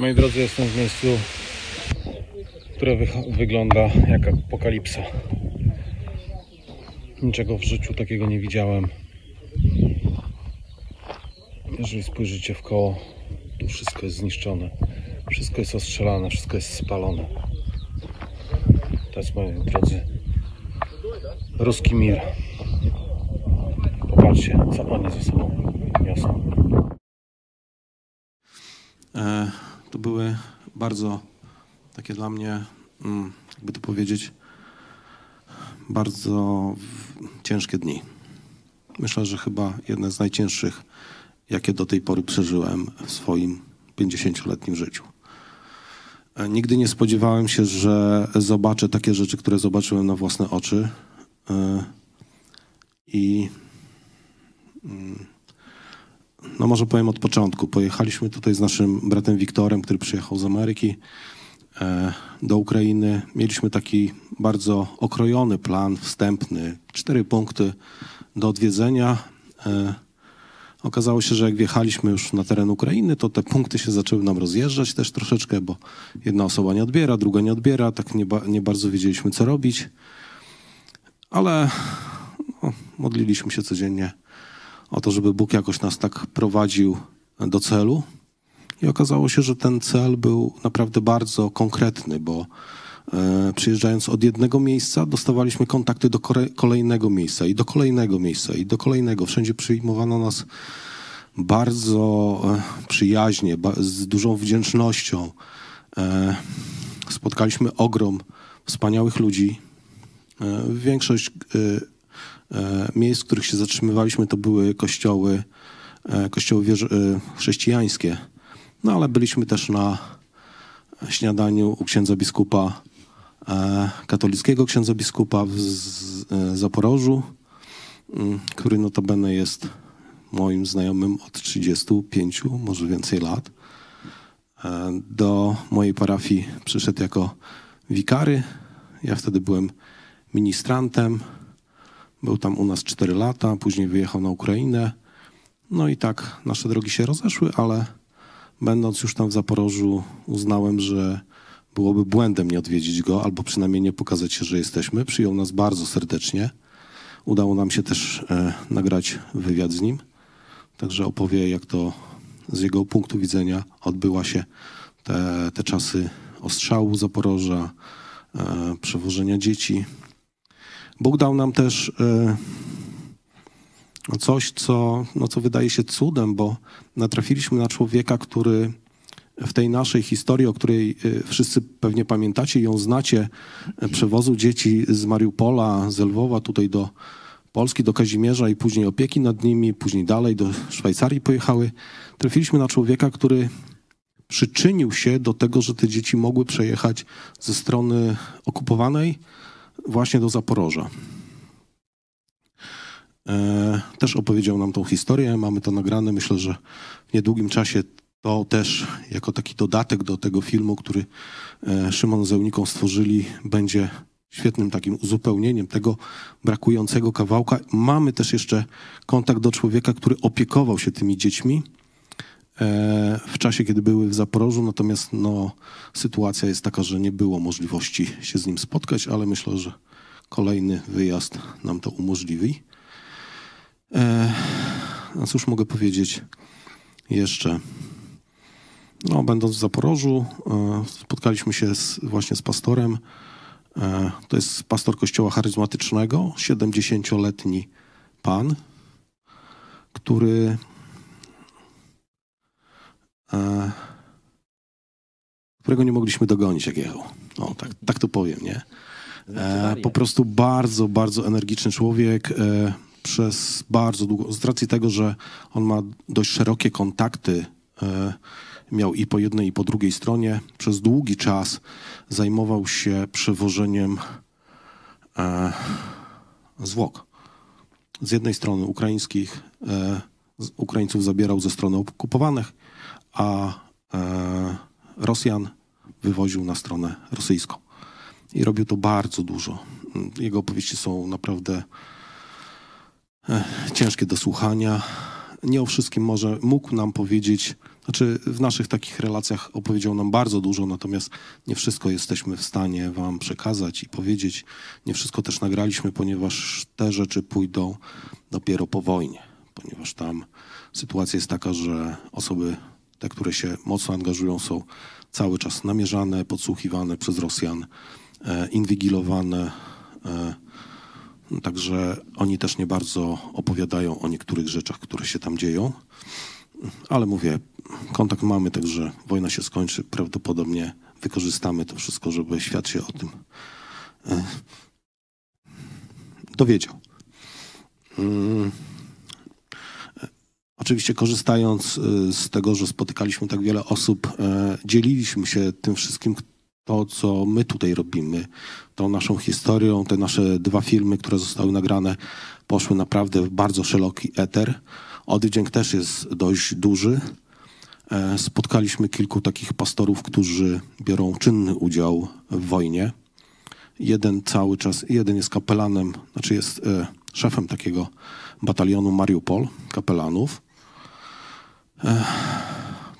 Moi drodzy, jestem w miejscu, które wych- wygląda jak apokalipsa. Niczego w życiu takiego nie widziałem. Jeżeli spojrzycie w koło, tu wszystko jest zniszczone. Wszystko jest ostrzelane, wszystko jest spalone. To jest, moi drodzy, ruski mir. Popatrzcie, co oni ze sobą niosą. E, to były bardzo takie dla mnie, mm, jakby to powiedzieć, bardzo ciężkie dni. Myślę, że chyba jedne z najcięższych, jakie do tej pory przeżyłem w swoim 50-letnim życiu. E, Nigdy nie spodziewałem się, że zobaczę takie rzeczy, które zobaczyłem na własne oczy. E, I no może powiem od początku. Pojechaliśmy tutaj z naszym bratem Wiktorem, który przyjechał z Ameryki e, do Ukrainy. Mieliśmy taki bardzo okrojony plan wstępny, cztery punkty do odwiedzenia. E, Okazało się, że jak wjechaliśmy już na teren Ukrainy, to te punkty się zaczęły nam rozjeżdżać też troszeczkę, bo jedna osoba nie odbiera, druga nie odbiera, tak nie, ba- nie bardzo wiedzieliśmy, co robić. Ale no, modliliśmy się codziennie o to, żeby Bóg jakoś nas tak prowadził do celu. I okazało się, że ten cel był naprawdę bardzo konkretny, bo e, przyjeżdżając od jednego miejsca, dostawaliśmy kontakty do kolejnego miejsca i do kolejnego miejsca i do kolejnego. Wszędzie przyjmowano nas bardzo e, przyjaźnie, z dużą wdzięcznością. E, spotkaliśmy ogrom wspaniałych ludzi. Większość miejsc, w których się zatrzymywaliśmy, to były kościoły, e, kościoły e, chrześcijańskie. No ale byliśmy też na śniadaniu u księdza biskupa, e, katolickiego księdza biskupa w e, Zaporożu, mm, który notabene jest moim znajomym od 35, może więcej lat. E, Do mojej parafii przyszedł jako wikary. Ja wtedy byłem ministrantem. Był tam u nas 4 lata, później wyjechał na Ukrainę. No i tak nasze drogi się rozeszły, ale będąc już tam w Zaporożu, uznałem, że byłoby błędem nie odwiedzić go, albo przynajmniej nie pokazać się, że jesteśmy. Przyjął nas bardzo serdecznie. Udało nam się też e, nagrać wywiad z nim. Także opowie, jak to z jego punktu widzenia odbyła się te, te czasy ostrzału Zaporoża, e, przewożenia dzieci. Bóg dał nam też e, coś, co, no, co wydaje się cudem, bo natrafiliśmy na człowieka, który w tej naszej historii, o której e, wszyscy pewnie pamiętacie ją znacie, e, przewozu dzieci z Mariupola, z Lwowa tutaj do Polski, do Kazimierza i później opieki nad nimi, później dalej do Szwajcarii pojechały. Trafiliśmy na człowieka, który przyczynił się do tego, że te dzieci mogły przejechać ze strony okupowanej właśnie do Zaporoża. E, też opowiedział nam tą historię, mamy to nagrane. Myślę, że w niedługim czasie to też jako taki dodatek do tego filmu, który e, Szymon z Euniką stworzyli, będzie świetnym takim uzupełnieniem tego brakującego kawałka. Mamy też jeszcze kontakt do człowieka, który opiekował się tymi dziećmi w czasie, kiedy były w Zaporożu, natomiast no, sytuacja jest taka, że nie było możliwości się z nim spotkać, ale myślę, że kolejny wyjazd nam to umożliwi. E, a cóż mogę powiedzieć jeszcze? No, będąc w Zaporożu, e, spotkaliśmy się z, właśnie z pastorem. E, to jest pastor kościoła charyzmatycznego, 70-letni pan, który e, którego nie mogliśmy dogonić, jak jechał. O, tak, tak to powiem, nie? E, po prostu bardzo, bardzo energiczny człowiek. E, przez bardzo długo, z racji tego, że on ma dość szerokie kontakty, e, miał i po jednej, i po drugiej stronie, przez długi czas zajmował się przewożeniem e, zwłok. Z jednej strony ukraińskich, e, Ukraińców zabierał ze strony okupowanych, a e, Rosjan wywoził na stronę rosyjską. I robił to bardzo dużo. Jego opowieści są naprawdę e, ciężkie do słuchania. Nie o wszystkim może mógł nam powiedzieć Znaczy, w naszych takich relacjach opowiedział nam bardzo dużo, natomiast nie wszystko jesteśmy w stanie wam przekazać i powiedzieć. Nie wszystko też nagraliśmy, ponieważ te rzeczy pójdą dopiero po wojnie, ponieważ tam sytuacja jest taka, że osoby, te, które się mocno angażują, są cały czas namierzane, podsłuchiwane przez Rosjan, e, inwigilowane. E, Także oni też nie bardzo opowiadają o niektórych rzeczach, które się tam dzieją. Ale mówię, kontakt mamy, także wojna się skończy. Prawdopodobnie wykorzystamy to wszystko, żeby świat się o tym e, dowiedział. Oczywiście korzystając e, z tego, że spotykaliśmy tak wiele osób, e, dzieliliśmy się tym wszystkim, to co my tutaj robimy, tą naszą historią, te nasze dwa filmy, które zostały nagrane, poszły naprawdę w bardzo szeroki eter. Oddźwięk też jest dość duży. E, Spotkaliśmy kilku takich pastorów, którzy biorą czynny udział w wojnie. Jeden cały czas, jeden jest kapelanem, znaczy jest e, szefem takiego batalionu Mariupol, kapelanów.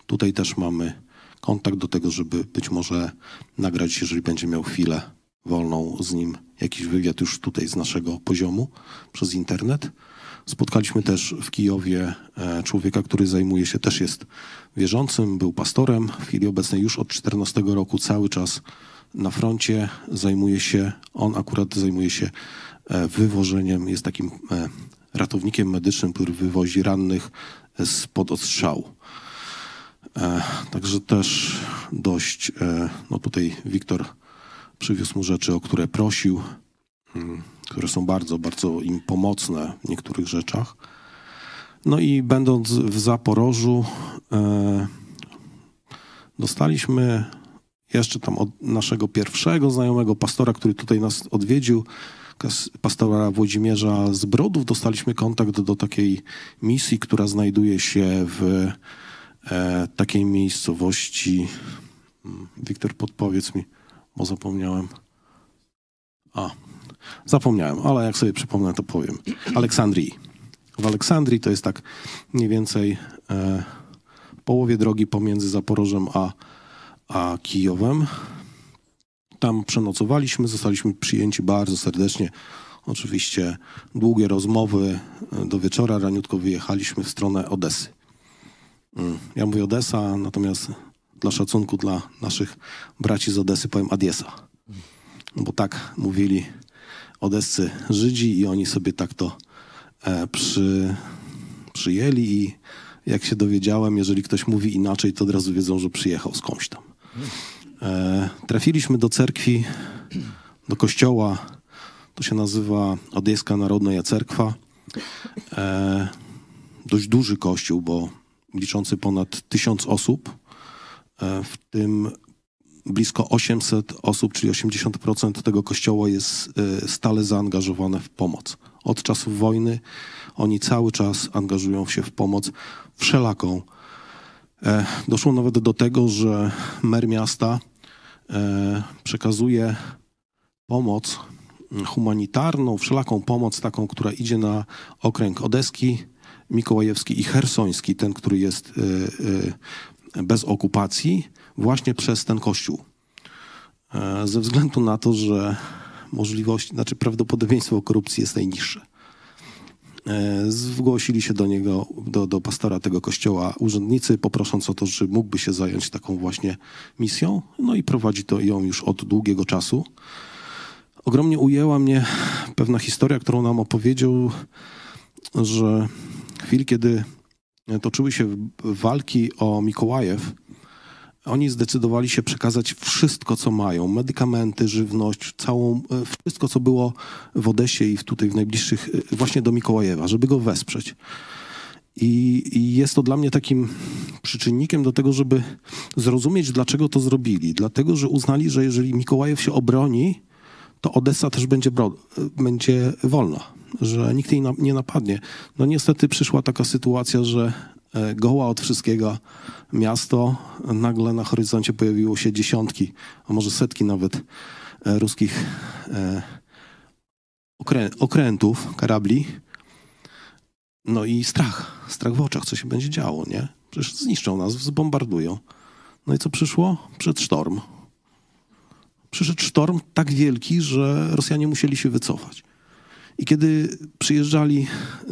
Tutaj też mamy kontakt do tego, żeby być może nagrać, jeżeli będzie miał chwilę wolną z nim, jakiś wywiad już tutaj z naszego poziomu przez internet. Spotkaliśmy też w Kijowie e, człowieka, który zajmuje się, też jest wierzącym, był pastorem. W chwili obecnej już od 14 roku cały czas na froncie zajmuje się, on akurat zajmuje się e, wywożeniem, jest takim e, ratownikiem medycznym, który wywozi rannych spod ostrzału. E, Także też dość, e, no tutaj Wiktor przywiózł mu rzeczy, o które prosił, mm, które są bardzo, bardzo im pomocne w niektórych rzeczach. No i będąc w Zaporożu, e, dostaliśmy jeszcze tam od naszego pierwszego znajomego pastora, który tutaj nas odwiedził, pastora Włodzimierza z Brodów, dostaliśmy kontakt do takiej misji, która znajduje się w e, takiej miejscowości. Mm, Wiktor, podpowiedz mi, bo zapomniałem. A, zapomniałem, ale jak sobie przypomnę, to powiem. Aleksandrii. W Aleksandrii to jest tak mniej więcej e, w połowie drogi pomiędzy Zaporożem a, a Kijowem. Tam przenocowaliśmy, zostaliśmy przyjęci bardzo serdecznie. Oczywiście długie rozmowy. e, Do wieczora raniutko wyjechaliśmy w stronę Odesy. Mm, Ja mówię Odessa, natomiast dla szacunku dla naszych braci z Odesy powiem Adiesa. Bo tak mówili odescy Żydzi i oni sobie tak to e, przy, przyjęli i jak się dowiedziałem, jeżeli ktoś mówi inaczej, to od razu wiedzą, że przyjechał skądś tam. E, trafiliśmy do cerkwi, do kościoła, to się nazywa Odejska Narodna Cerkwa. E, dość duży kościół, bo liczący ponad tysiąc osób, e, w tym blisko 800 osób, czyli 80% tego kościoła jest stale zaangażowane w pomoc. Od czasów wojny oni cały czas angażują się w pomoc wszelaką. Doszło nawet do tego, że mer miasta przekazuje pomoc humanitarną, wszelaką pomoc taką, która idzie na okręg Odeski, Mikołajewski i Hersoński, ten, który jest e, e, bez okupacji, właśnie przez ten kościół. E, Ze względu na to, że możliwość, znaczy prawdopodobieństwo korupcji jest najniższe. E, Zgłosili się do niego, do, do pastora tego kościoła urzędnicy, poprosząc o to, że mógłby się zająć taką właśnie misją. No i prowadzi to ją już od długiego czasu. Ogromnie ujęła mnie pewna historia, którą nam opowiedział, że w chwili, kiedy toczyły się walki o Mikołajew, oni zdecydowali się przekazać wszystko, co mają. Medykamenty, żywność, całą, e, wszystko, co było w Odesie i tutaj w najbliższych, e, właśnie do Mikołajewa, żeby go wesprzeć. I, I jest to dla mnie takim przyczynnikiem do tego, żeby zrozumieć, dlaczego to zrobili. Dlatego, że uznali, że jeżeli Mikołajew się obroni, to Odessa też będzie, bro, będzie wolna, że nikt jej na, nie napadnie. No niestety przyszła taka sytuacja, że e, goła od wszystkiego miasto, nagle na horyzoncie pojawiło się dziesiątki, a może setki nawet e, ruskich e, okrę, okrętów, karabli. No i strach, strach w oczach, co się będzie działo, nie? Przecież zniszczą nas, zbombardują. No i co przyszło? Przed sztorm. Przyszedł sztorm tak wielki, że Rosjanie musieli się wycofać. I kiedy przyjeżdżali,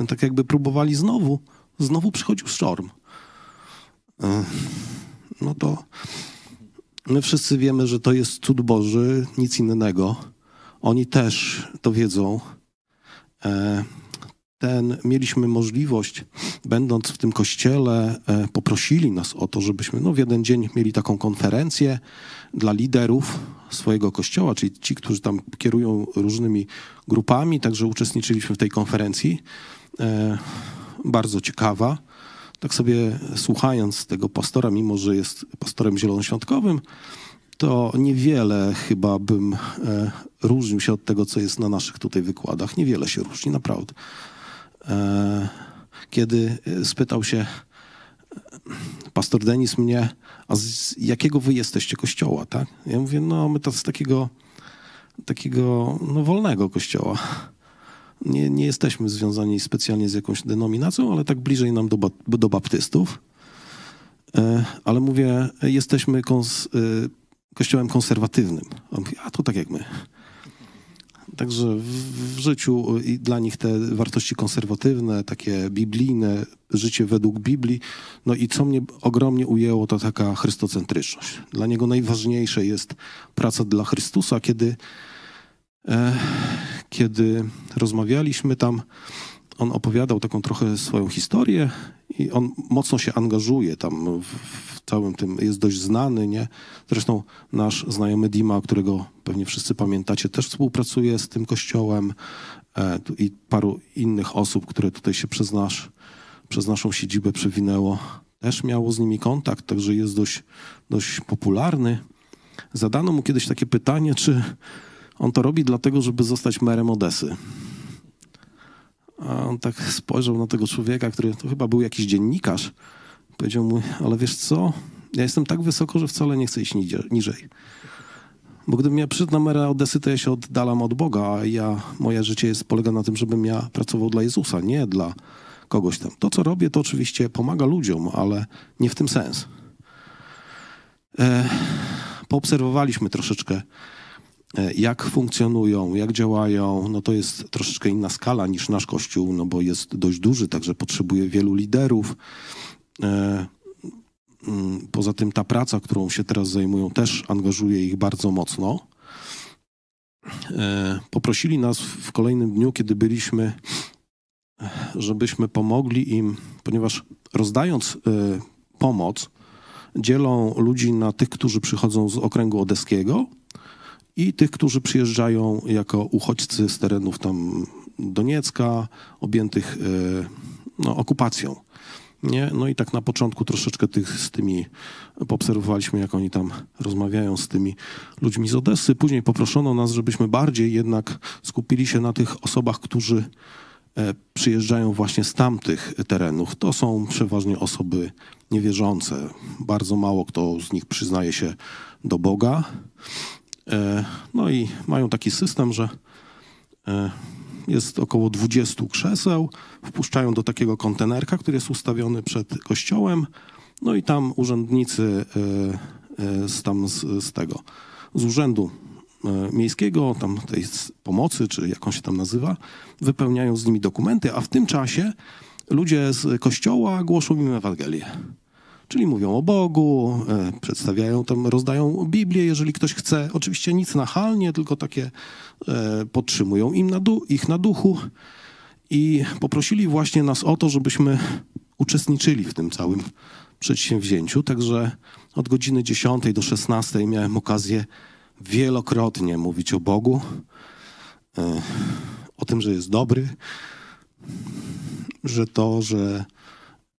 tak jakby próbowali znowu, znowu przychodził sztorm. E, No to my wszyscy wiemy, że to jest cud Boży, nic innego. Oni też to wiedzą. E, Ten, mieliśmy możliwość, będąc w tym kościele, e, poprosili nas o to, żebyśmy no, w jeden dzień mieli taką konferencję dla liderów swojego kościoła, czyli ci, którzy tam kierują różnymi grupami, także uczestniczyliśmy w tej konferencji. Bardzo ciekawa. Tak sobie słuchając tego pastora, mimo że jest pastorem zielonoświątkowym, to niewiele chyba bym e, różnił się od tego, co jest na naszych tutaj wykładach. Niewiele się różni, naprawdę. E, kiedy e, spytał się e, pastor Denis mnie, a z jakiego wy jesteście kościoła, tak? Ja mówię, no my to z takiego, takiego no, wolnego kościoła. Nie, nie jesteśmy związani specjalnie z jakąś denominacją, ale tak bliżej nam do, do baptystów. E, Ale mówię, jesteśmy kons- e, kościołem konserwatywnym. On mówi, a to tak jak my. Także w, w życiu i dla nich te wartości konserwatywne, takie biblijne, życie według Biblii. No i co mnie ogromnie ujęło, to taka chrystocentryczność. Dla niego najważniejsze jest praca dla Chrystusa, kiedy, e, kiedy rozmawialiśmy tam, on opowiadał taką trochę swoją historię i on mocno się angażuje tam w, całym tym, jest dość znany, nie? Zresztą nasz znajomy Dima, którego pewnie wszyscy pamiętacie, też współpracuje z tym kościołem e, i paru innych osób, które tutaj się przez, nasz, przez naszą siedzibę przewinęło, też miało z nimi kontakt, także jest dość, dość popularny. Zadano mu kiedyś takie pytanie, czy on to robi dlatego, żeby zostać merem Odesy. A on tak spojrzał na tego człowieka, który to chyba był jakiś dziennikarz. Powiedział mu, ale wiesz co, ja jestem tak wysoko, że wcale nie chcę iść niżej. Bo gdybym ja przyszedł na mera Odesy, to ja się oddalam od Boga, a ja, moje życie jest, polega na tym, żebym ja pracował dla Jezusa, nie dla kogoś tam. To, co robię, to oczywiście pomaga ludziom, ale nie w tym sens. E, poobserwowaliśmy troszeczkę jak funkcjonują, jak działają, no to jest troszeczkę inna skala niż nasz kościół, no bo jest dość duży, także potrzebuje wielu liderów. E, mm, Poza tym ta praca, którą się teraz zajmują, też angażuje ich bardzo mocno. E, Poprosili nas w kolejnym dniu, kiedy byliśmy, e, żebyśmy pomogli im, ponieważ rozdając e, pomoc, dzielą ludzi na tych, którzy przychodzą z okręgu odeskiego i tych, którzy przyjeżdżają jako uchodźcy z terenów tam Doniecka, objętych e, no, okupacją. Nie? No i tak na początku troszeczkę tych z tymi poobserwowaliśmy, jak oni tam rozmawiają z tymi ludźmi z Odessy. Później poproszono nas, żebyśmy bardziej jednak skupili się na tych osobach, którzy e, przyjeżdżają właśnie z tamtych terenów. To są przeważnie osoby niewierzące. Bardzo mało kto z nich przyznaje się do Boga. E, No i mają taki system, że e, jest około 20 krzeseł, wpuszczają do takiego kontenerka, który jest ustawiony przed kościołem, no i tam urzędnicy e, z, tam z, z tego, z urzędu miejskiego, tam tej pomocy, czy jak on się tam nazywa, wypełniają z nimi dokumenty, a w tym czasie ludzie z kościoła głoszą im Ewangelię. Czyli mówią o Bogu, e, przedstawiają tam, rozdają Biblię, jeżeli ktoś chce. Oczywiście nic nachalnie, tylko takie e, podtrzymują im na ich na duchu. I poprosili właśnie nas o to, żebyśmy uczestniczyli w tym całym przedsięwzięciu. Także od godziny 10 do 16 miałem okazję wielokrotnie mówić o Bogu, e, o tym, że jest dobry, że to, że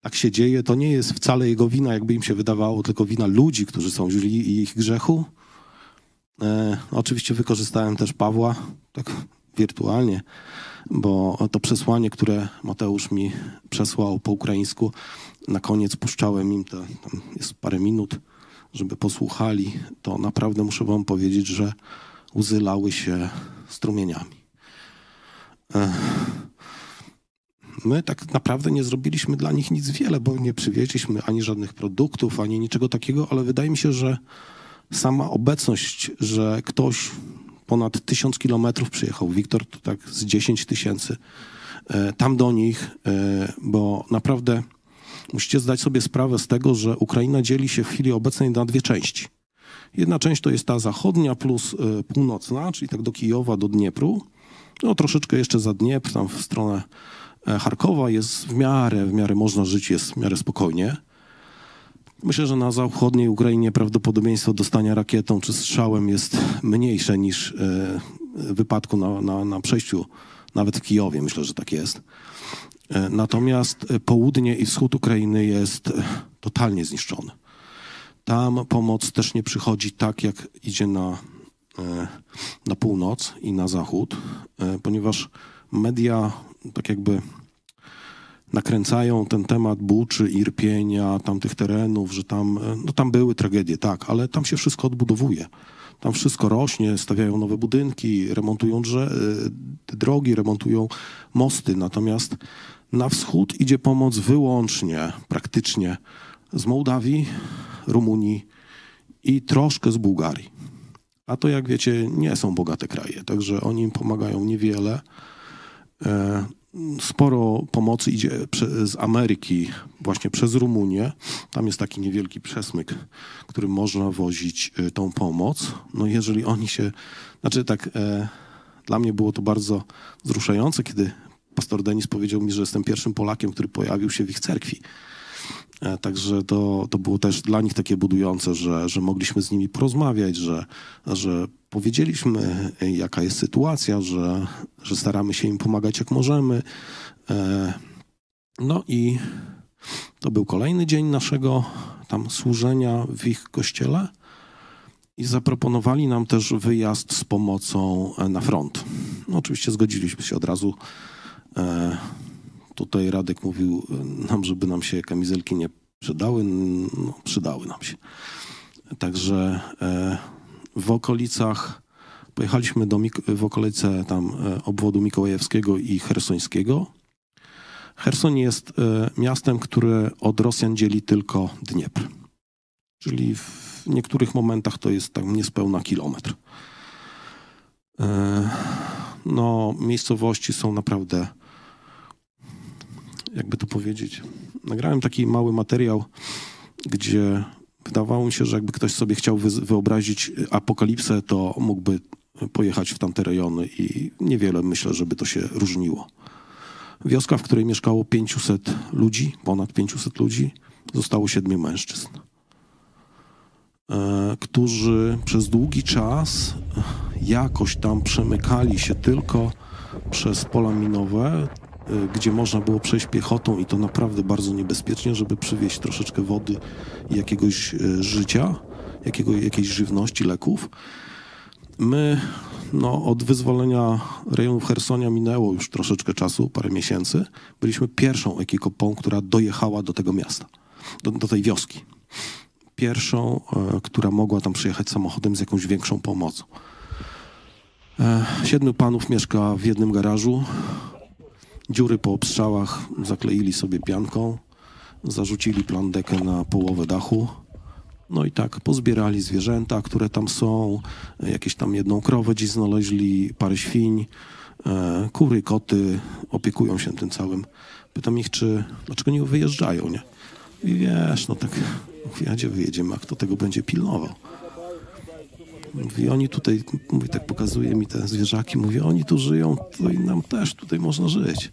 tak się dzieje, to nie jest wcale jego wina, jakby im się wydawało, tylko wina ludzi, którzy są źli i ich grzechu. E, oczywiście wykorzystałem też Pawła, tak wirtualnie, bo to przesłanie, które Mateusz mi przesłał po ukraińsku, na koniec puszczałem im, to, tam jest parę minut, żeby posłuchali, to naprawdę muszę wam powiedzieć, że łzy lały się strumieniami. E, My tak naprawdę nie zrobiliśmy dla nich nic wiele, bo nie przywieźliśmy ani żadnych produktów, ani niczego takiego, ale wydaje mi się, że sama obecność, że ktoś ponad tysiąc kilometrów przyjechał, Wiktor to tak z 10 tysięcy, e, tam do nich, e, bo naprawdę musicie zdać sobie sprawę z tego, że Ukraina dzieli się w chwili obecnej na dwie części. Jedna część to jest ta zachodnia plus e, północna, czyli tak do Kijowa, do Dniepru. No troszeczkę jeszcze za Dniepr, tam w stronę Charkowa jest w miarę, w miarę można żyć, jest w miarę spokojnie. Myślę, że na zachodniej Ukrainie prawdopodobieństwo dostania rakietą czy strzałem jest mniejsze niż e, wypadku na, na, na przejściu, nawet w Kijowie. Myślę, że tak jest. E, Natomiast e, południe i wschód Ukrainy jest e, totalnie zniszczony. Tam pomoc też nie przychodzi tak, jak idzie na, e, na północ i na zachód, e, ponieważ media tak jakby nakręcają ten temat Buczy, Irpienia, tamtych terenów, że tam, e, no tam były tragedie, tak, ale tam się wszystko odbudowuje. Tam wszystko rośnie, stawiają nowe budynki, remontują drze- e, drogi, remontują mosty. Natomiast na wschód idzie pomoc wyłącznie, praktycznie z Mołdawii, Rumunii i troszkę z Bułgarii. A to, jak wiecie, nie są bogate kraje, także oni im pomagają niewiele. Sporo pomocy idzie z Ameryki, właśnie przez Rumunię. Tam jest taki niewielki przesmyk, którym można wozić y, tą pomoc. No jeżeli oni się, znaczy tak, e, dla mnie było to bardzo wzruszające, kiedy pastor Denis powiedział mi, że jestem pierwszym Polakiem, który pojawił się w ich cerkwi. E, Także to, to było też dla nich takie budujące, że, że mogliśmy z nimi porozmawiać, że, że powiedzieliśmy, e, jaka jest sytuacja, że, że staramy się im pomagać jak możemy. E, No i to był kolejny dzień naszego tam służenia w ich kościele i zaproponowali nam też wyjazd z pomocą na front. No, oczywiście zgodziliśmy się od razu. Tutaj Radek mówił nam, żeby nam się kamizelki nie przydały. No, przydały nam się. Także e, w okolicach pojechaliśmy do w okolice tam e, obwodu mikołajewskiego i hersońskiego. Hersoń jest e, miastem, które od Rosjan dzieli tylko Dniepr. Czyli w niektórych momentach to jest tam niespełna kilometr. No, miejscowości są naprawdę jakby to powiedzieć. Nagrałem taki mały materiał, gdzie wydawało mi się, że jakby ktoś sobie chciał wy- wyobrazić apokalipsę, to mógłby pojechać w tamte rejony i niewiele myślę, żeby to się różniło. Wioska, w której mieszkało 500 ludzi, ponad 500 ludzi, zostało siedmiu mężczyzn, e, którzy przez długi czas jakoś tam przemykali się tylko przez pola minowe, y, gdzie można było przejść piechotą i to naprawdę bardzo niebezpiecznie, żeby przywieźć troszeczkę wody i jakiegoś y, życia, jakiego, jakiejś żywności, leków. My no, od wyzwolenia rejonów Hersonia minęło już troszeczkę czasu, parę miesięcy. Byliśmy pierwszą ekipą, która dojechała do tego miasta, do, do tej wioski. Pierwszą, e, która mogła tam przyjechać samochodem z jakąś większą pomocą. E, Siedmiu panów mieszka w jednym garażu. Dziury po obstrzałach zakleili sobie pianką, zarzucili plandekę na połowę dachu. No i tak pozbierali zwierzęta, które tam są, jakieś tam jedną krowę dziś znaleźli, parę świń, e, kury, koty, opiekują się tym całym. Pytam ich, czy dlaczego nie wyjeżdżają, nie? I wiesz, no tak, gdzie wyjedziemy, a kto tego będzie pilnował? Mówi, oni tutaj, mówi, tak pokazuje mi te zwierzaki, mówi, oni tu żyją, to i nam też tutaj można żyć.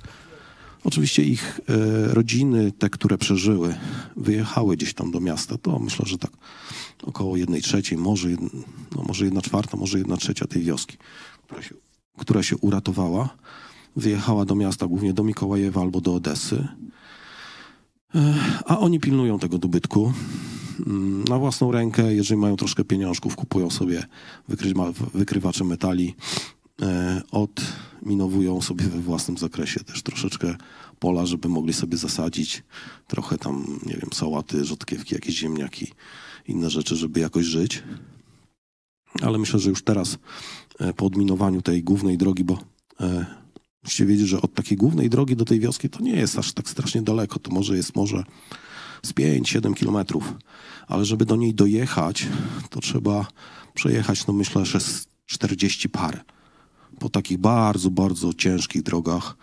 Oczywiście ich e, rodziny, te, które przeżyły, wyjechały gdzieś tam do miasta, to myślę, że tak około jednej trzeciej, może, jed, no, może jedna czwarta, może jedna trzecia tej wioski, która się, która się uratowała. Wyjechała do miasta, głównie do Mikołajewa albo do Odessy. E, a oni pilnują tego dobytku na własną rękę, jeżeli mają troszkę pieniążków, kupują sobie wykrywa, wykrywacze metali, e, odminowują sobie we własnym zakresie też troszeczkę pola, żeby mogli sobie zasadzić trochę tam, nie wiem, sałaty, rzodkiewki, jakieś ziemniaki, inne rzeczy, żeby jakoś żyć. Ale myślę, że już teraz e, po odminowaniu tej głównej drogi, bo e, Musicie wiedzieć, że od takiej głównej drogi do tej wioski to nie jest aż tak strasznie daleko. To może jest może z 5-7 kilometrów. Ale żeby do niej dojechać, to trzeba przejechać, no myślę, że z 40 parę. Po takich bardzo, bardzo ciężkich drogach,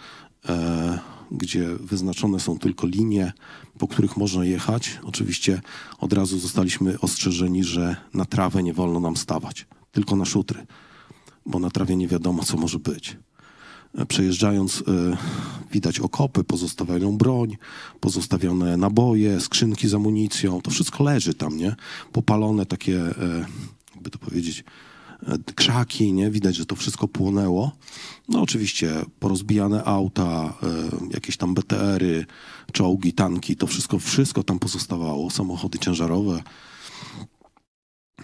e, gdzie wyznaczone są tylko linie, po których można jechać. Oczywiście od razu zostaliśmy ostrzeżeni, że na trawę nie wolno nam stawać, tylko na szutry, bo na trawie nie wiadomo, co może być. Przejeżdżając, e, widać okopy, pozostawioną broń, pozostawione naboje, skrzynki z amunicją. To wszystko leży tam, nie? Popalone takie, e, jakby to powiedzieć, e, krzaki, nie? Widać, że to wszystko płonęło. No oczywiście porozbijane auta, jakieś tam BTR-y, czołgi, tanki, to wszystko, wszystko tam pozostawało. Samochody ciężarowe.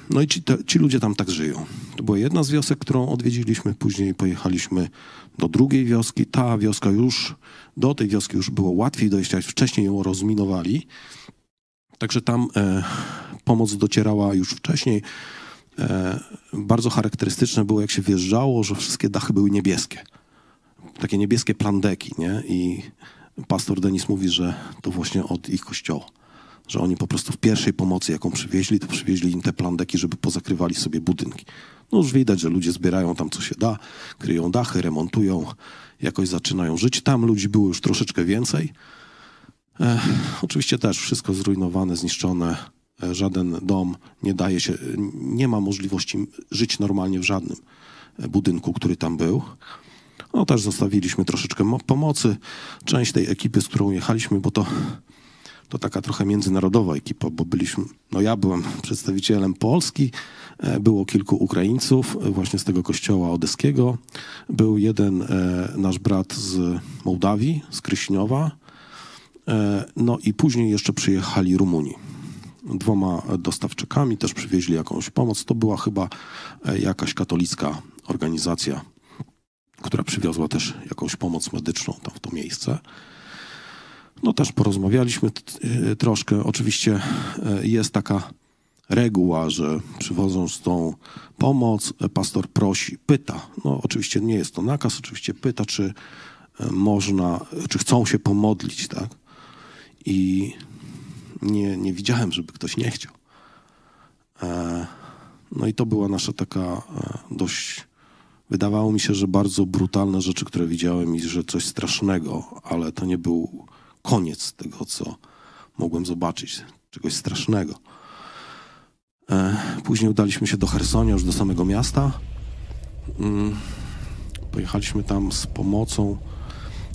No i ci, te, ci ludzie tam tak żyją. To była jedna z wiosek, którą odwiedziliśmy. Później pojechaliśmy do drugiej wioski. Ta wioska już, do tej wioski już było łatwiej dojść, wcześniej ją rozminowali. Także tam e, pomoc docierała już wcześniej. E, bardzo charakterystyczne było, jak się wjeżdżało, że wszystkie dachy były niebieskie. Takie niebieskie plandeki, nie? I pastor Denis mówi, że to właśnie od ich kościoła że oni po prostu w pierwszej pomocy, jaką przywieźli, to przywieźli im te plandeki, żeby pozakrywali sobie budynki. No już widać, że ludzie zbierają tam co się da, kryją dachy, remontują, jakoś zaczynają żyć. Tam ludzi było już troszeczkę więcej. E, oczywiście też wszystko zrujnowane, zniszczone. E, żaden dom nie daje się, nie ma możliwości żyć normalnie w żadnym e, budynku, który tam był. No też zostawiliśmy troszeczkę mo- pomocy. Część tej ekipy, z którą jechaliśmy, bo to to taka trochę międzynarodowa ekipa, bo byliśmy, no ja byłem przedstawicielem Polski, e, było kilku Ukraińców e, właśnie z tego kościoła odeskiego, był jeden e, nasz brat z Mołdawii, z Kryśniowa, no i później jeszcze przyjechali Rumuni. Dwoma dostawczykami też przywieźli jakąś pomoc. To była chyba jakaś katolicka organizacja, która przywiozła też jakąś pomoc medyczną tam w to miejsce. No też porozmawialiśmy y, troszkę. Oczywiście y, jest taka reguła, że przywożąc tą pomoc, y, pastor prosi, pyta. No oczywiście nie jest to nakaz, oczywiście pyta, czy można, czy chcą się pomodlić, tak? I nie, nie widziałem, żeby ktoś nie chciał. E, No i to była nasza taka e, dość, wydawało mi się, że bardzo brutalne rzeczy, które widziałem i że coś strasznego, ale to nie był koniec tego, co mogłem zobaczyć, czegoś strasznego. E, Później udaliśmy się do Hersonia, już do samego miasta. Mm, Pojechaliśmy tam z pomocą.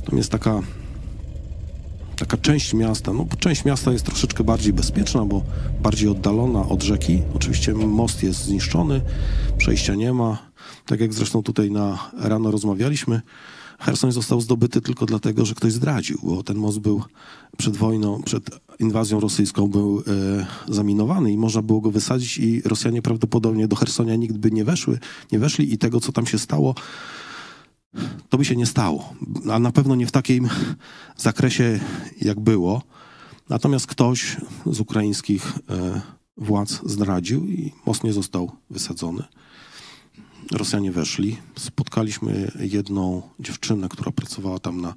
Tam jest taka, taka część miasta. No, część miasta jest troszeczkę bardziej bezpieczna, bo bardziej oddalona od rzeki. Oczywiście most jest zniszczony, przejścia nie ma. Tak jak zresztą tutaj na rano rozmawialiśmy, Hersoń został zdobyty tylko dlatego, że ktoś zdradził, bo ten most był przed wojną, przed inwazją rosyjską był e, zaminowany i można było go wysadzić i Rosjanie prawdopodobnie do Hersonia nigdy by nie weszły, nie weszli i tego, co tam się stało, to by się nie stało. A na pewno nie w takim zakresie, jak było. Natomiast ktoś z ukraińskich e, władz zdradził i most nie został wysadzony. Rosjanie weszli. Spotkaliśmy jedną dziewczynę, która pracowała tam na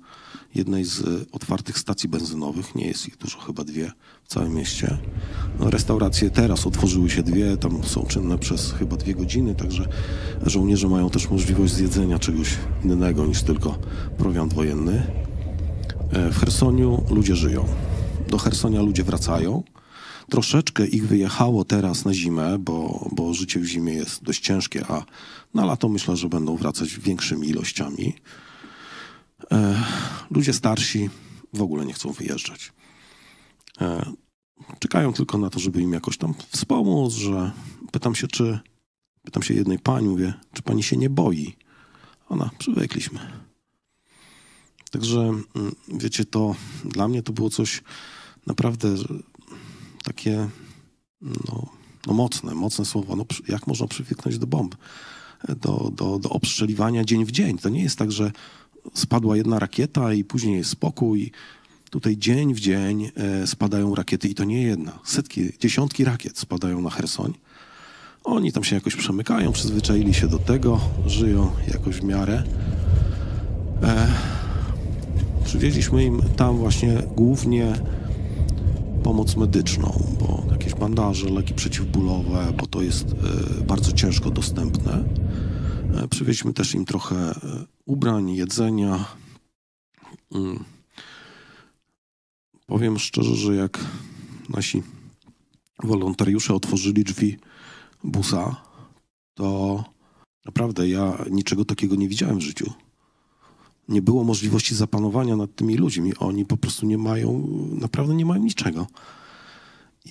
jednej z e, otwartych stacji benzynowych. Nie jest ich dużo, chyba dwie w całym mieście. No, restauracje teraz otworzyły się dwie, tam są czynne przez chyba dwie godziny, także żołnierze mają też możliwość zjedzenia czegoś innego niż tylko prowiant wojenny. E, W Chersoniu ludzie żyją. Do Chersonia ludzie wracają. Troszeczkę ich wyjechało teraz na zimę, bo, bo życie w zimie jest dość ciężkie, a na lato myślę, że będą wracać większymi ilościami. E, ludzie starsi w ogóle nie chcą wyjeżdżać. E, czekają tylko na to, żeby im jakoś tam wspomóc, że pytam się, czy pytam się jednej pani, mówię, czy pani się nie boi? Ona, przywykliśmy. Także mm, wiecie, to dla mnie to było coś naprawdę takie no, no mocne, mocne słowa. No, jak można przywyknąć do bomb? Do, do, do obstrzeliwania dzień w dzień. To nie jest tak, że spadła jedna rakieta i później jest spokój. Tutaj dzień w dzień e, spadają rakiety i to nie jedna. Setki, dziesiątki rakiet spadają na Hersoń. Oni tam się jakoś przemykają, przyzwyczaili się do tego, żyją jakoś w miarę. Przywieźliśmy im tam właśnie głównie pomoc medyczną, bo jakieś bandaże, leki przeciwbólowe, bo to jest e, bardzo ciężko dostępne. E, Przywieźliśmy też im trochę e, ubrań, jedzenia. Mm. Powiem szczerze, że jak nasi wolontariusze otworzyli drzwi busa, to naprawdę ja niczego takiego nie widziałem w życiu nie było możliwości zapanowania nad tymi ludźmi. Oni po prostu nie mają, naprawdę nie mają niczego.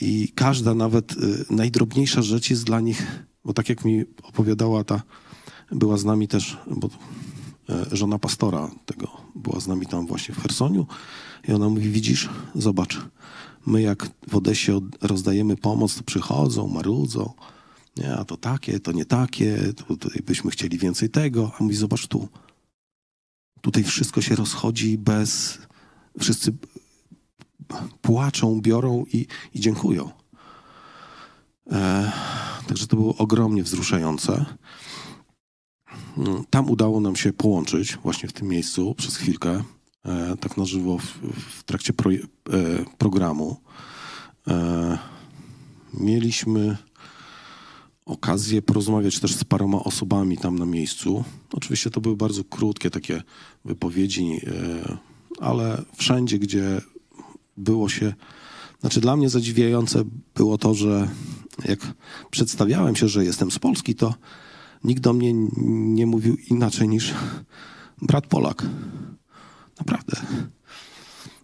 I każda, nawet y, najdrobniejsza rzecz jest dla nich, bo tak jak mi opowiadała ta, była z nami też, bo e, żona pastora tego, była z nami tam właśnie w Chersoniu i ona mówi, widzisz, zobacz, my jak w Odesie od- rozdajemy pomoc, to przychodzą, marudzą, nie, a to takie, to nie takie, to byśmy chcieli więcej tego, a mówi, zobacz tu, Tutaj wszystko się rozchodzi bez. Wszyscy płaczą, biorą i, i dziękują. E, także to było ogromnie wzruszające. Mm, Tam udało nam się połączyć, właśnie w tym miejscu, przez chwilkę, e, tak na żywo, w, w trakcie e, programu. E, mieliśmy okazję porozmawiać też z paroma osobami tam na miejscu. Oczywiście to były bardzo krótkie takie wypowiedzi, e, ale wszędzie, gdzie było się. Znaczy, dla mnie zadziwiające było to, że jak przedstawiałem się, że jestem z Polski, to nikt do mnie nie mówił inaczej niż brat Polak. Naprawdę.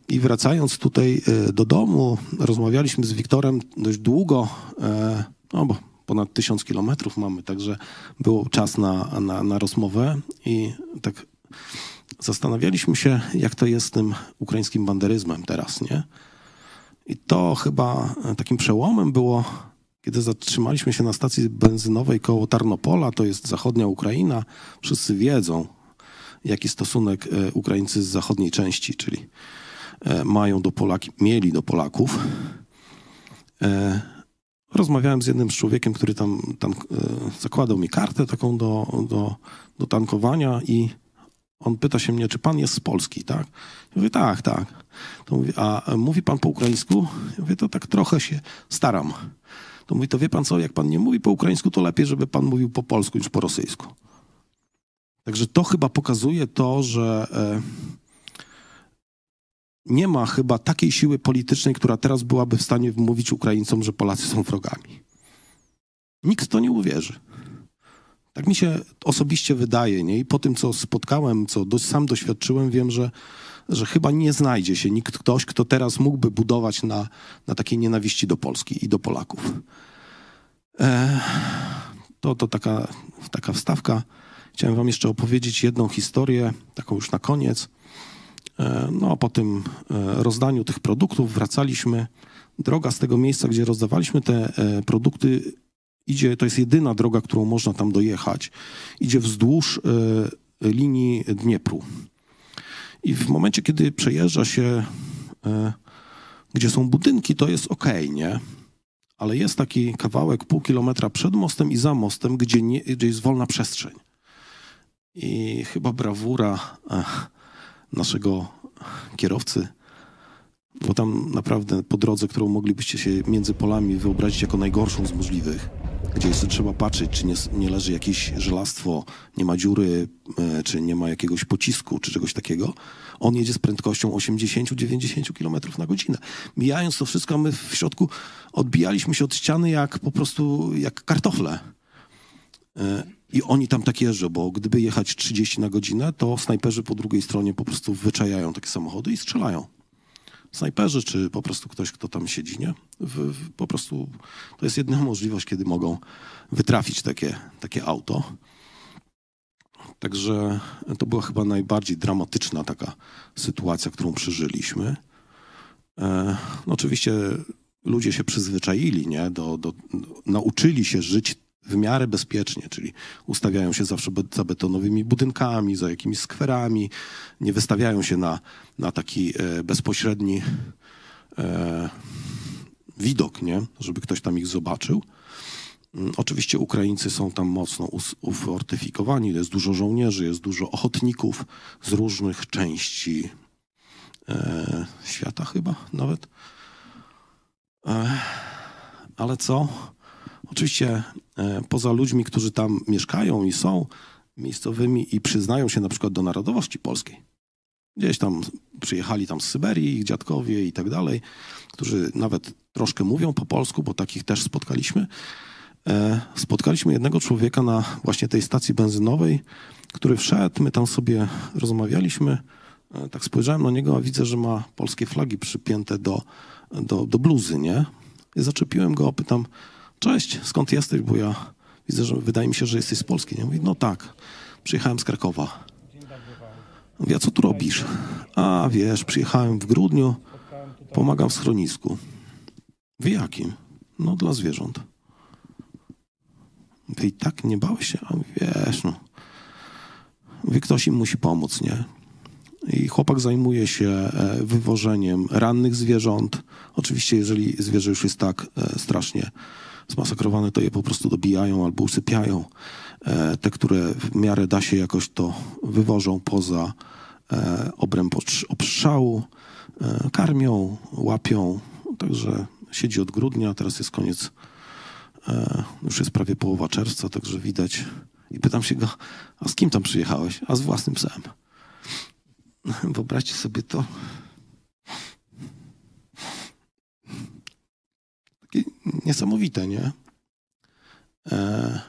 I wracając tutaj e, do domu, rozmawialiśmy z Wiktorem dość długo, e, no bo ponad tysiąc kilometrów mamy, także był czas na, na, na rozmowę i tak zastanawialiśmy się, jak to jest z tym ukraińskim banderyzmem teraz, nie? I to chyba takim przełomem było, kiedy zatrzymaliśmy się na stacji benzynowej koło Tarnopola, to jest zachodnia Ukraina. Wszyscy wiedzą, jaki stosunek e, Ukraińcy z zachodniej części, czyli e, mają do Polaki, mieli do Polaków. Rozmawiałem z jednym człowiekiem, który tam, tam e, zakładał mi kartę taką do, do, do tankowania i on pyta się mnie, czy pan jest z Polski, tak? Ja mówię, tak, tak. To a mówi pan po ukraińsku? Ja mówię, to tak trochę się staram. To mówi, to wie pan co, jak pan nie mówi po ukraińsku, to lepiej, żeby pan mówił po polsku niż po rosyjsku. Także to chyba pokazuje to, że e, nie ma chyba takiej siły politycznej, która teraz byłaby w stanie wmówić Ukraińcom, że Polacy są wrogami. Nikt w to nie uwierzy. Tak mi się osobiście wydaje, nie? I po tym, co spotkałem, co do, sam doświadczyłem, wiem, że, że chyba nie znajdzie się nikt, ktoś, kto teraz mógłby budować na, na takiej nienawiści do Polski i do Polaków. E, to, to taka, taka wstawka. Chciałem wam jeszcze opowiedzieć jedną historię, taką już na koniec. E, No, po tym e, rozdaniu tych produktów wracaliśmy. Droga z tego miejsca, gdzie rozdawaliśmy te e, produkty, idzie, to jest jedyna droga, którą można tam dojechać. Idzie wzdłuż linii Dniepru. I w momencie, kiedy przejeżdża się, gdzie są budynki, to jest ok, nie? Ale jest taki kawałek pół kilometra przed mostem i za mostem, gdzie, nie, gdzie jest wolna przestrzeń. I chyba brawura e, naszego kierowcy, bo tam naprawdę po drodze, którą moglibyście się między polami wyobrazić jako najgorszą z możliwych, gdzie jeszcze trzeba patrzeć, czy nie, nie leży jakieś żelastwo, nie ma dziury, e, czy nie ma jakiegoś pocisku, czy czegoś takiego. On jedzie z prędkością 80-90 km na godzinę. Mijając to wszystko, my w środku odbijaliśmy się od ściany jak po prostu jak kartofle. I oni tam tak jeżdżą, bo gdyby jechać 30 na godzinę, to snajperzy po drugiej stronie po prostu wyczajają takie samochody i strzelają. Snajperzy, czy po prostu ktoś, kto tam siedzi, nie? W, w, po prostu to jest jedyna możliwość, kiedy mogą wytrafić takie, takie auto. Także to była chyba najbardziej dramatyczna taka sytuacja, którą przeżyliśmy. E, no oczywiście ludzie się przyzwyczaili, nie? Do, do, nauczyli się żyć w miarę bezpiecznie, czyli ustawiają się zawsze za betonowymi budynkami, za jakimiś skwerami, nie wystawiają się na, na taki e, bezpośredni e, widok, nie? żeby ktoś tam ich zobaczył. Mm, Oczywiście Ukraińcy są tam mocno ufortyfikowani, jest dużo żołnierzy, jest dużo ochotników z różnych części e, świata chyba nawet. E, ale co? Oczywiście e, poza ludźmi, którzy tam mieszkają i są miejscowymi i przyznają się na przykład do narodowości polskiej. Gdzieś tam przyjechali tam z Syberii, ich dziadkowie i tak dalej, którzy nawet troszkę mówią po polsku, bo takich też spotkaliśmy. E, spotkaliśmy jednego człowieka na właśnie tej stacji benzynowej, który wszedł, my tam sobie rozmawialiśmy. E, tak spojrzałem na niego, a widzę, że ma polskie flagi przypięte do, do, do bluzy, nie? I zaczepiłem go, pytam, cześć, skąd jesteś, bo ja widzę, że wydaje mi się, że jesteś z Polski. Nie? Mówi, no tak, przyjechałem z Krakowa. Mówi, a co tu robisz? A wiesz, przyjechałem w grudniu, pomagam w schronisku. W jakim? No dla zwierząt. Mówię, i tak nie bałeś się? A wiesz, no. Mówi, ktoś im musi pomóc, nie? I chłopak zajmuje się e, wywożeniem rannych zwierząt. Oczywiście, jeżeli zwierzę już jest tak e, strasznie zmasakrowane, to je po prostu dobijają albo usypiają. E, Te, które w miarę da się jakoś to wywożą poza e, obręb obstrzału, e, karmią, łapią. Także siedzi od grudnia, teraz jest koniec, już jest prawie połowa czerwca, także widać. I pytam się go, a z kim tam przyjechałeś? A z własnym psem. Wyobraźcie sobie to. Niesamowite, nie? E,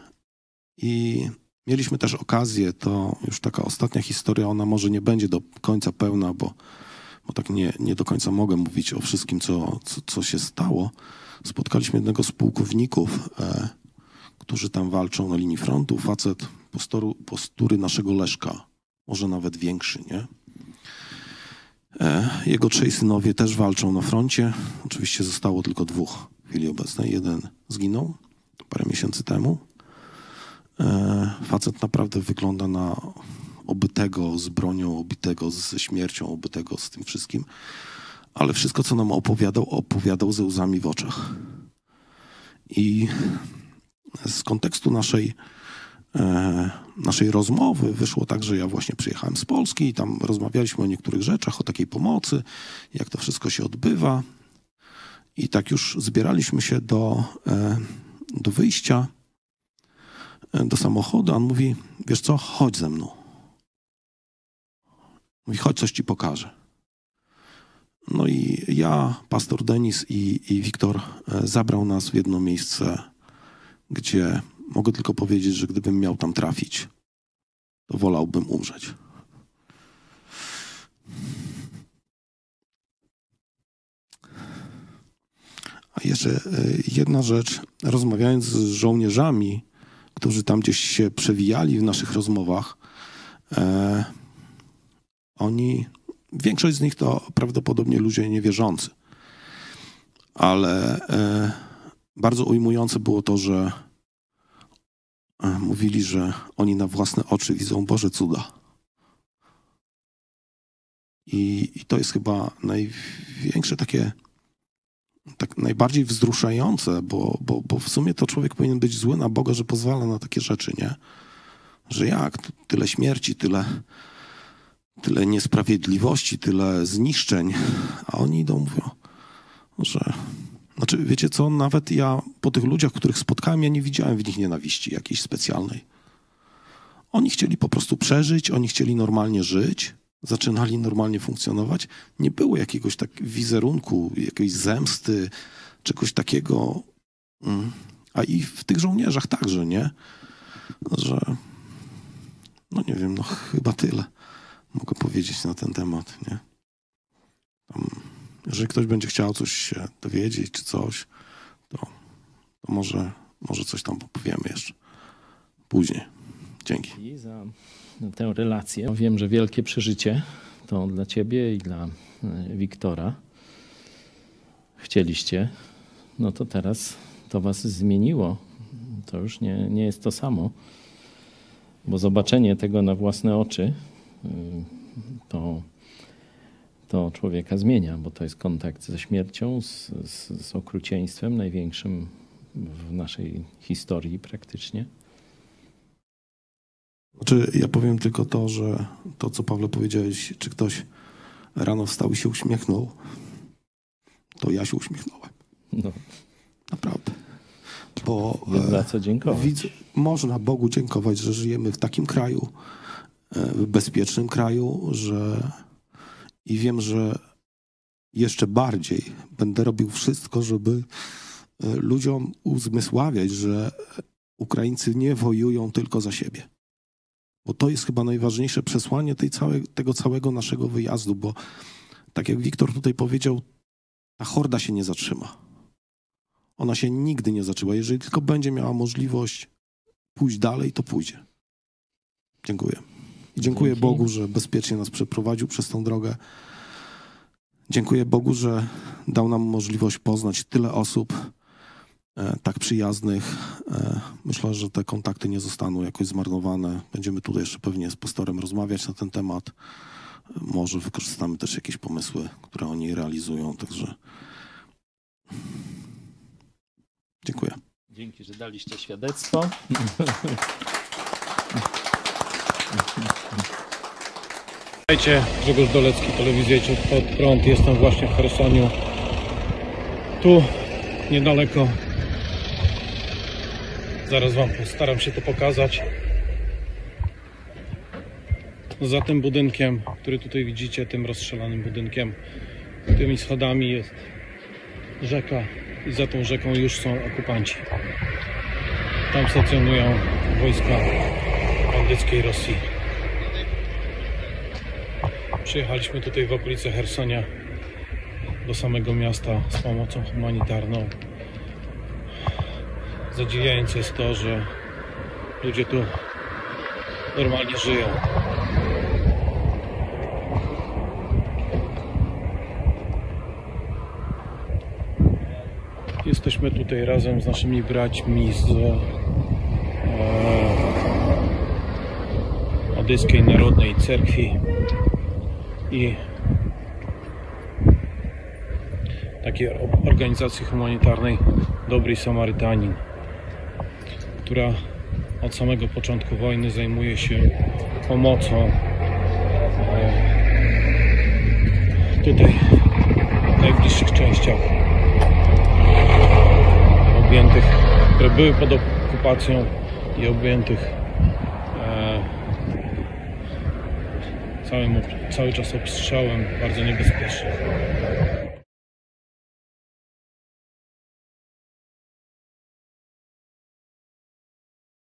I mieliśmy też okazję, to już taka ostatnia historia, ona może nie będzie do końca pełna, bo, bo tak nie, nie do końca mogę mówić o wszystkim, co, co, co się stało. Spotkaliśmy jednego z pułkowników, e, którzy tam walczą na linii frontu. Facet postoru, postury naszego Leszka, może nawet większy, nie? E, Jego trzej synowie też walczą na froncie. Oczywiście zostało tylko dwóch chwili obecnej. Jeden zginął parę miesięcy temu. E, Facet naprawdę wygląda na obytego z bronią, obitego ze śmiercią, obytego z tym wszystkim. Ale wszystko, co nam opowiadał, opowiadał ze łzami w oczach. I z kontekstu naszej e, naszej rozmowy wyszło tak, że ja właśnie przyjechałem z Polski i tam rozmawialiśmy o niektórych rzeczach, o takiej pomocy, jak to wszystko się odbywa. I tak już zbieraliśmy się do, e, do wyjścia e, do samochodu. On mówi, wiesz co, chodź ze mną. Mówi, chodź, coś ci pokażę. No i ja, pastor Denis i, i Wiktor e, zabrał nas w jedno miejsce, gdzie mogę tylko powiedzieć, że gdybym miał tam trafić, to wolałbym umrzeć. Jeszcze jedna rzecz. Rozmawiając z żołnierzami, którzy tam gdzieś się przewijali w naszych rozmowach, e, oni, większość z nich to prawdopodobnie ludzie niewierzący. Ale e, bardzo ujmujące było to, że e, mówili, że oni na własne oczy widzą Boże cuda. I, I to jest chyba największe takie, tak najbardziej wzruszające, bo, bo, bo w sumie to człowiek powinien być zły na Boga, że pozwala na takie rzeczy, nie? Że jak? Tyle śmierci, tyle, tyle niesprawiedliwości, tyle zniszczeń, a oni idą, mówią, że znaczy, wiecie co, nawet ja po tych ludziach, których spotkałem, ja nie widziałem w nich nienawiści jakiejś specjalnej. Oni chcieli po prostu przeżyć, oni chcieli normalnie żyć, zaczynali normalnie funkcjonować. Nie było jakiegoś tak wizerunku, jakiejś zemsty, czegoś takiego. Mm. A i w tych żołnierzach także, nie? Że, no nie wiem, no chyba tyle mogę powiedzieć na ten temat, nie? Tam jeżeli ktoś będzie chciał coś się dowiedzieć czy coś, to, to może, może coś tam powiemy jeszcze później. Dzięki. Za tę relację. Wiem, że wielkie przeżycie to dla ciebie i dla e, Wiktora. Chcieliście, no to teraz to was zmieniło. To już nie, nie jest to samo, bo zobaczenie tego na własne oczy y, to, to człowieka zmienia, bo to jest kontakt ze śmiercią, z, z, z okrucieństwem największym w naszej historii praktycznie. Znaczy, ja powiem tylko to, że to, co Pawle powiedziałeś, czy ktoś rano wstał i się uśmiechnął, to ja się uśmiechnąłem. No, Naprawdę. Bo jest za e, co dziękować. można Bogu dziękować, że żyjemy w takim kraju, e, w bezpiecznym kraju, że i wiem, że jeszcze bardziej będę robił wszystko, żeby e, ludziom uzmysławiać, że Ukraińcy nie wojują tylko za siebie. Bo to jest chyba najważniejsze przesłanie tej całej, tego całego naszego wyjazdu, bo tak jak Wiktor tutaj powiedział, ta horda się nie zatrzyma. Ona się nigdy nie zatrzyma. Jeżeli tylko będzie miała możliwość pójść dalej, to pójdzie. Dziękuję. I dziękuję Dzięki. Bogu, że bezpiecznie nas przeprowadził przez tą drogę. Dziękuję Bogu, że dał nam możliwość poznać tyle osób tak przyjaznych. E, myślę, że te kontakty nie zostaną jakoś zmarnowane. Będziemy tutaj jeszcze pewnie z pastorem rozmawiać na ten temat. E, Może wykorzystamy też jakieś pomysły, które oni realizują. Także dziękuję. Dzięki, że daliście świadectwo. Witajcie, Grzegorz Dolecki, Telewizja Pod Prąd. Jestem właśnie w Chersoniu. Tu, niedaleko. Zaraz Wam postaram się to pokazać. Za tym budynkiem, który tutaj widzicie, tym rozstrzelanym budynkiem, tymi schodami jest rzeka i za tą rzeką już są okupanci. Tam stacjonują wojska bandyckiej Rosji. Przyjechaliśmy tutaj w okolice Hersonia do samego miasta z pomocą humanitarną. Zadziwiające jest to, że ludzie tu normalnie żyją. Jesteśmy tutaj razem z naszymi braćmi z e, Odyskiej Narodnej Cerkwi i takiej organizacji humanitarnej Dobry Samarytanin, która od samego początku wojny zajmuje się pomocą e, tutaj w najbliższych częściach objętych, które były pod okupacją i objętych e, całym, cały czas obstrzałem bardzo niebezpiecznych.